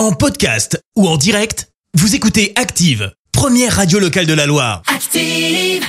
En podcast ou en direct, vous écoutez Active, première radio locale de la Loire. Active.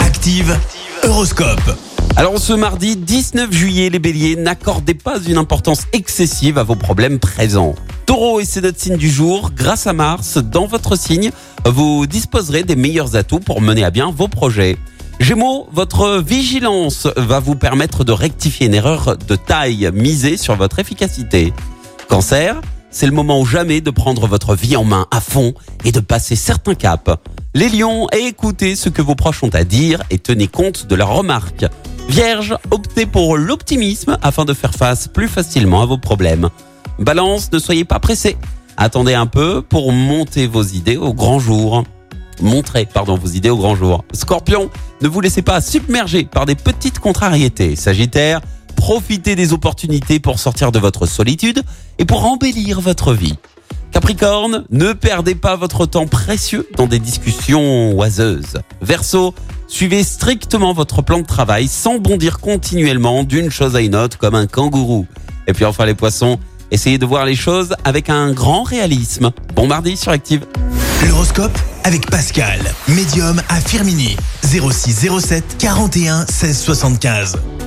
Active, Horoscope. Alors ce mardi 19 juillet, les béliers, n'accordez pas une importance excessive à vos problèmes présents. Taureau et c'est notre signe du jour, grâce à Mars, dans votre signe, vous disposerez des meilleurs atouts pour mener à bien vos projets. Gémeaux, votre vigilance va vous permettre de rectifier une erreur de taille, misée sur votre efficacité. Cancer, c'est le moment ou jamais de prendre votre vie en main à fond et de passer certains caps. Les lions, écoutez ce que vos proches ont à dire et tenez compte de leurs remarques. Vierge, optez pour l'optimisme afin de faire face plus facilement à vos problèmes. Balance, ne soyez pas pressé. Attendez un peu pour monter vos idées au grand jour. Montrez, pardon, vos idées au grand jour. Scorpion, ne vous laissez pas submerger par des petites contrariétés. Sagittaire, profitez des opportunités pour sortir de votre solitude et pour embellir votre vie. Capricorne, ne perdez pas votre temps précieux dans des discussions oiseuses. Verseau, suivez strictement votre plan de travail sans bondir continuellement d'une chose à une autre comme un kangourou. Et puis enfin les poissons, essayez de voir les choses avec un grand réalisme. Bon mardi sur Active. L'horoscope avec Pascal, médium à Firmini. 0607 41 16 75.